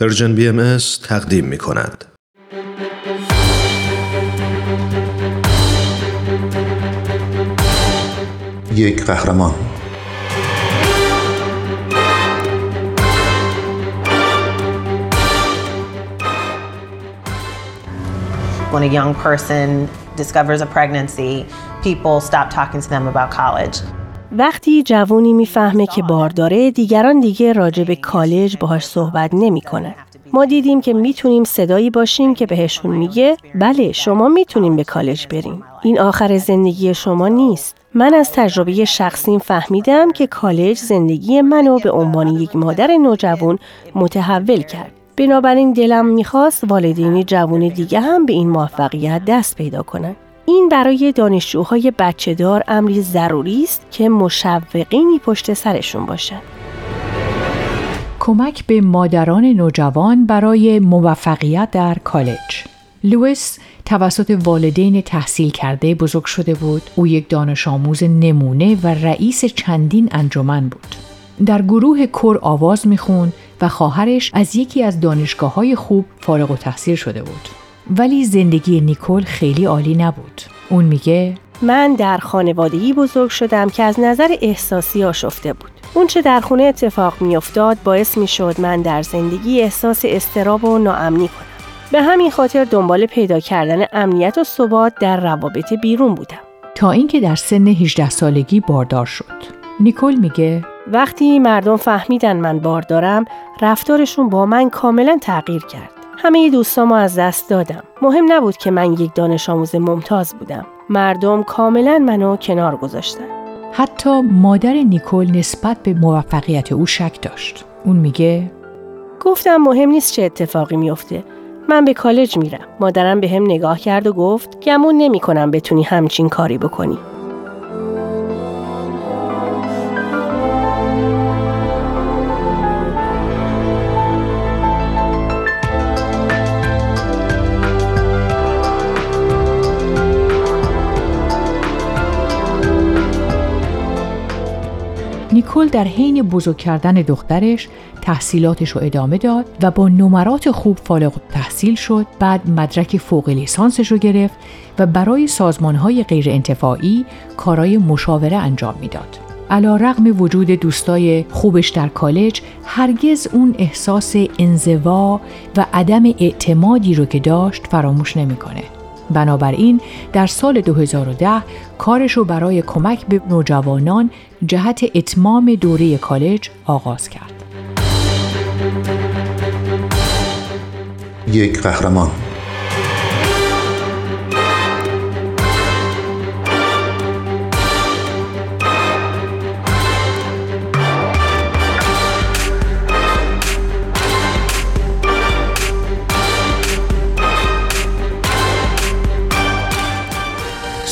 Persian BMS تقدیم می کند. یک قهرمان When a young person discovers a pregnancy, people stop talking to them about college. وقتی جوونی می‌فهمه که بارداره دیگران دیگه راجع به کالج باهاش صحبت نمی‌کنه. ما دیدیم که می‌تونیم صدایی باشیم که بهشون میگه بله شما می‌تونیم به کالج بریم. این آخر زندگی شما نیست. من از تجربه شخصیم فهمیدم که کالج زندگی منو به عنوان یک مادر نوجوان متحول کرد. بنابراین دلم می‌خواست والدین جوون دیگه هم به این موفقیت دست پیدا کنند. این برای دانشجوهای بچه دار امری ضروری است که مشوقینی پشت سرشون باشن. کمک به مادران نوجوان برای موفقیت در کالج. لوئیس توسط والدین تحصیل کرده بزرگ شده بود. او یک دانش آموز نمونه و رئیس چندین انجمن بود. در گروه کور آواز می‌خوند و خواهرش از یکی از دانشگاه های خوب فارغ و تحصیل شده بود. ولی زندگی نیکول خیلی عالی نبود. اون میگه من در خانوادگی بزرگ شدم که از نظر احساسی آشفته بود. اون چه در خونه اتفاق میافتاد باعث می‌شد من در زندگی احساس استراب و ناامنی کنم. به همین خاطر دنبال پیدا کردن امنیت و ثبات در روابط بیرون بودم. تا اینکه در سن 18 سالگی باردار شد. نیکول میگه وقتی مردم فهمیدن من باردارم رفتارشون با من کاملا تغییر کرد. همه دوستامو از دست دادم. مهم نبود که من یک دانش آموز ممتاز بودم. مردم کاملا منو کنار گذاشتن. حتی مادر نیکول نسبت به موفقیت او شک داشت. اون میگه گفتم مهم نیست چه اتفاقی میفته. من به کالج میرم. مادرم به هم نگاه کرد و گفت گمون نمی کنم بتونی همچین کاری بکنی. در حین بزرگ کردن دخترش تحصیلاتش رو ادامه داد و با نمرات خوب فارغ تحصیل شد بعد مدرک فوق لیسانسش رو گرفت و برای سازمانهای غیر انتفاعی کارای مشاوره انجام می‌داد. علا رغم وجود دوستای خوبش در کالج هرگز اون احساس انزوا و عدم اعتمادی رو که داشت فراموش نمی‌کنه. بنابراین در سال 2010 کارش رو برای کمک به نوجوانان جهت اتمام دوره کالج آغاز کرد. یک قهرمان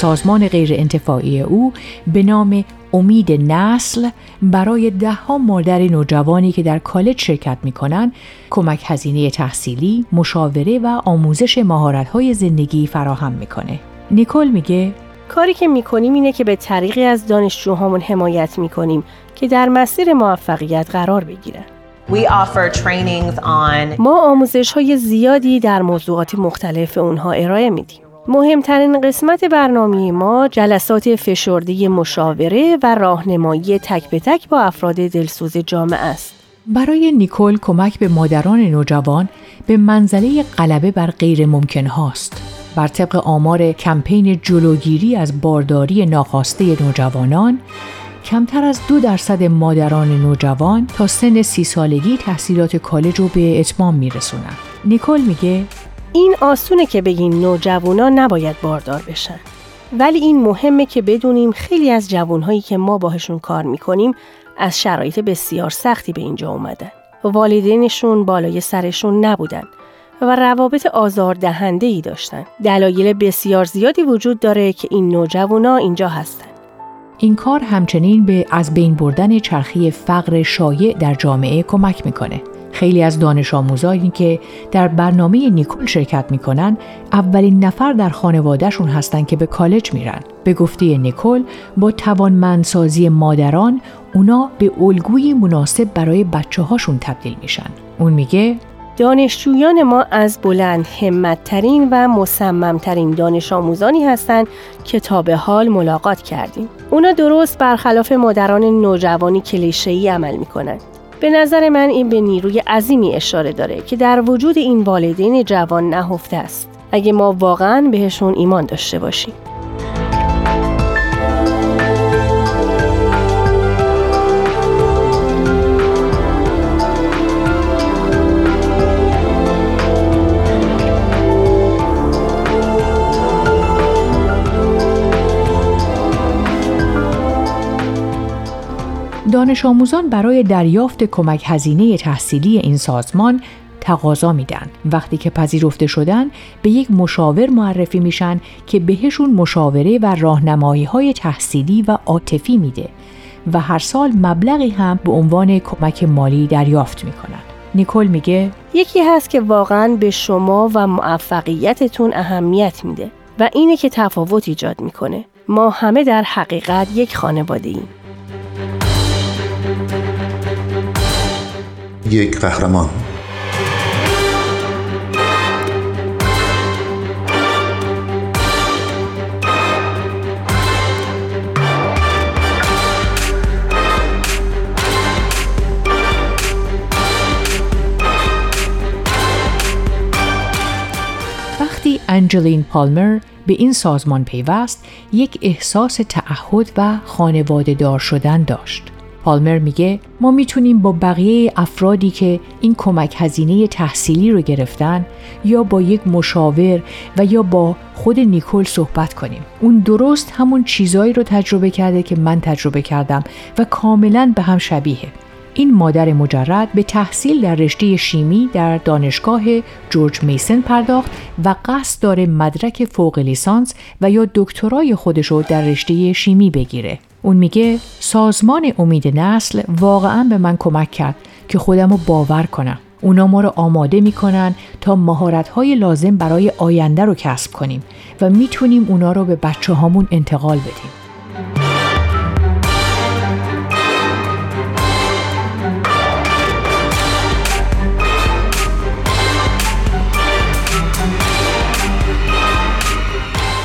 سازمان غیر انتفاعی او به نام امید نسل برای دهها مادر نوجوانی که در کالج شرکت می کنند کمک هزینه تحصیلی، مشاوره و آموزش مهارت‌های زندگی فراهم می‌کنه. نیکل میگه کاری که می‌کنیم اینه که به طریقی از دانشجوهامون حمایت می‌کنیم که در مسیر موفقیت قرار بگیرن. ما آموزش های زیادی در موضوعات مختلف اونها ارائه میدیم. مهمترین قسمت برنامه ما جلسات فشرده مشاوره و راهنمایی تک به تک با افراد دلسوز جامعه است. برای نیکل کمک به مادران نوجوان به منزله غلبه بر غیر ممکن هاست. بر طبق آمار کمپین جلوگیری از بارداری ناخواسته نوجوانان کمتر از دو درصد مادران نوجوان تا سن سی سالگی تحصیلات کالج رو به اتمام میرسونن. نیکل میگه این آسونه که بگیم نوجوانا نباید باردار بشن. ولی این مهمه که بدونیم خیلی از جوانهایی که ما باهشون کار می‌کنیم از شرایط بسیار سختی به اینجا اومدن. والدینشون بالای سرشون نبودن و روابط آزاردهنده ای داشتن. دلایل بسیار زیادی وجود داره که این نوجوانا اینجا هستن. این کار همچنین به از بین بردن چرخی فقر شایع در جامعه کمک می‌کنه. خیلی از دانش آموزایی که در برنامه نیکول شرکت می‌کنن اولین نفر در خانوادهشون هستن که به کالج میرن. به گفته نیکول با توانمندسازی مادران اونا به الگوی مناسب برای بچه هاشون تبدیل میشن. اون میگه دانشجویان ما از بلند همتترین و مصممترین دانش آموزانی هستند که تا به حال ملاقات کردیم. اونا درست برخلاف مادران نوجوانی کلیشه‌ای عمل می‌کنند. به نظر من این به نیروی عظیمی اشاره داره که در وجود این والدین جوان نهفته است. اگه ما واقعا بهشون ایمان داشته باشیم. دانش آموزان برای دریافت کمک هزینه تحصیلی این سازمان تقاضا میدن. وقتی که پذیرفته شدن به یک مشاور معرفی میشن که بهشون مشاوره و راهنمایی های تحصیلی و عاطفی میده و هر سال مبلغی هم به عنوان کمک مالی دریافت می‌کنن. نیکل میگه یکی هست که واقعا به شما و موفقیتتون اهمیت میده و اینه که تفاوت ایجاد می‌کنه. ما همه در حقیقت یک خانواده ایم. یک قهرمان وقتی انجلین پالمر به این سازمان پیوست یک احساس تعهد و خانواده دار شدن داشت. پالمر میگه ما می‌تونیم با بقیه افرادی که این کمک هزینه تحصیلی رو گرفتن یا با یک مشاور و یا با خود نیکل صحبت کنیم اون درست همون چیزایی رو تجربه کرده که من تجربه کردم و کاملا به هم شبیه این مادر مجرد به تحصیل در رشته شیمی در دانشگاه جورج میسن پرداخت و قصد داره مدرک فوق لیسانس و یا دکترای خودش رو در رشته شیمی بگیره. اون میگه سازمان امید نسل واقعا به من کمک کرد که خودم رو باور کنم. اونا ما رو آماده می‌کنن تا مهارت های لازم برای آینده رو کسب کنیم و می‌تونیم اونا رو به بچه هامون انتقال بدیم.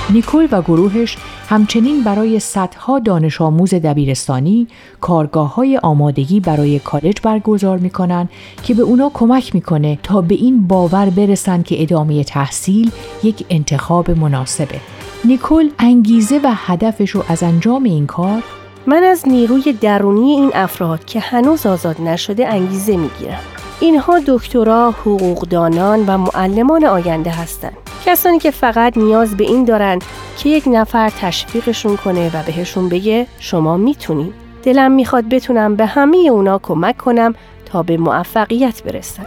نیکول و گروهش همچنین برای صدها دانش آموز دبیرستانی کارگاه های آمادگی برای کالج برگزار می‌کنن که به اونا کمک می‌کنه تا به این باور برسن که ادامه تحصیل یک انتخاب مناسبه. نیکول انگیزه و هدفش رو از انجام این کار من از نیروی درونی این افراد که هنوز آزاد نشده انگیزه می‌گیرم. اینها دکترا، حقوقدانان و معلمان آینده هستند. کسانی که فقط نیاز به این دارن که یک نفر تشویقشون کنه و بهشون بگه شما می‌تونید. دلم می‌خواد بتونم به همه اونا کمک کنم تا به موفقیت برسن.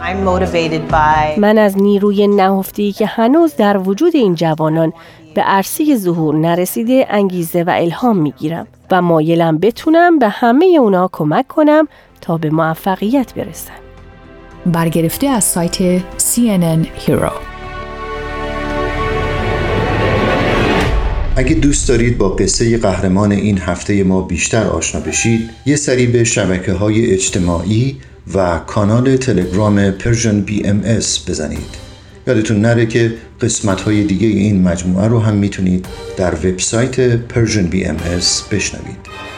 من از نیروی نهفتی که هنوز در وجود این جوانان به عرصه ظهور نرسیده انگیزه و الهام می‌گیرم و مایلم بتونم به همه اونا کمک کنم تا به موفقیت برسن. برگرفته از سایت CNN Hero. اگه دوست دارید با قصه قهرمان این هفته ما بیشتر آشنا بشید یه سری به شبکه های اجتماعی و کانال تلگرام BMS بزنید. یادتون نره که قسمت های دیگه این مجموعه رو هم می‌تونید در وبسایت BMS بشنوید.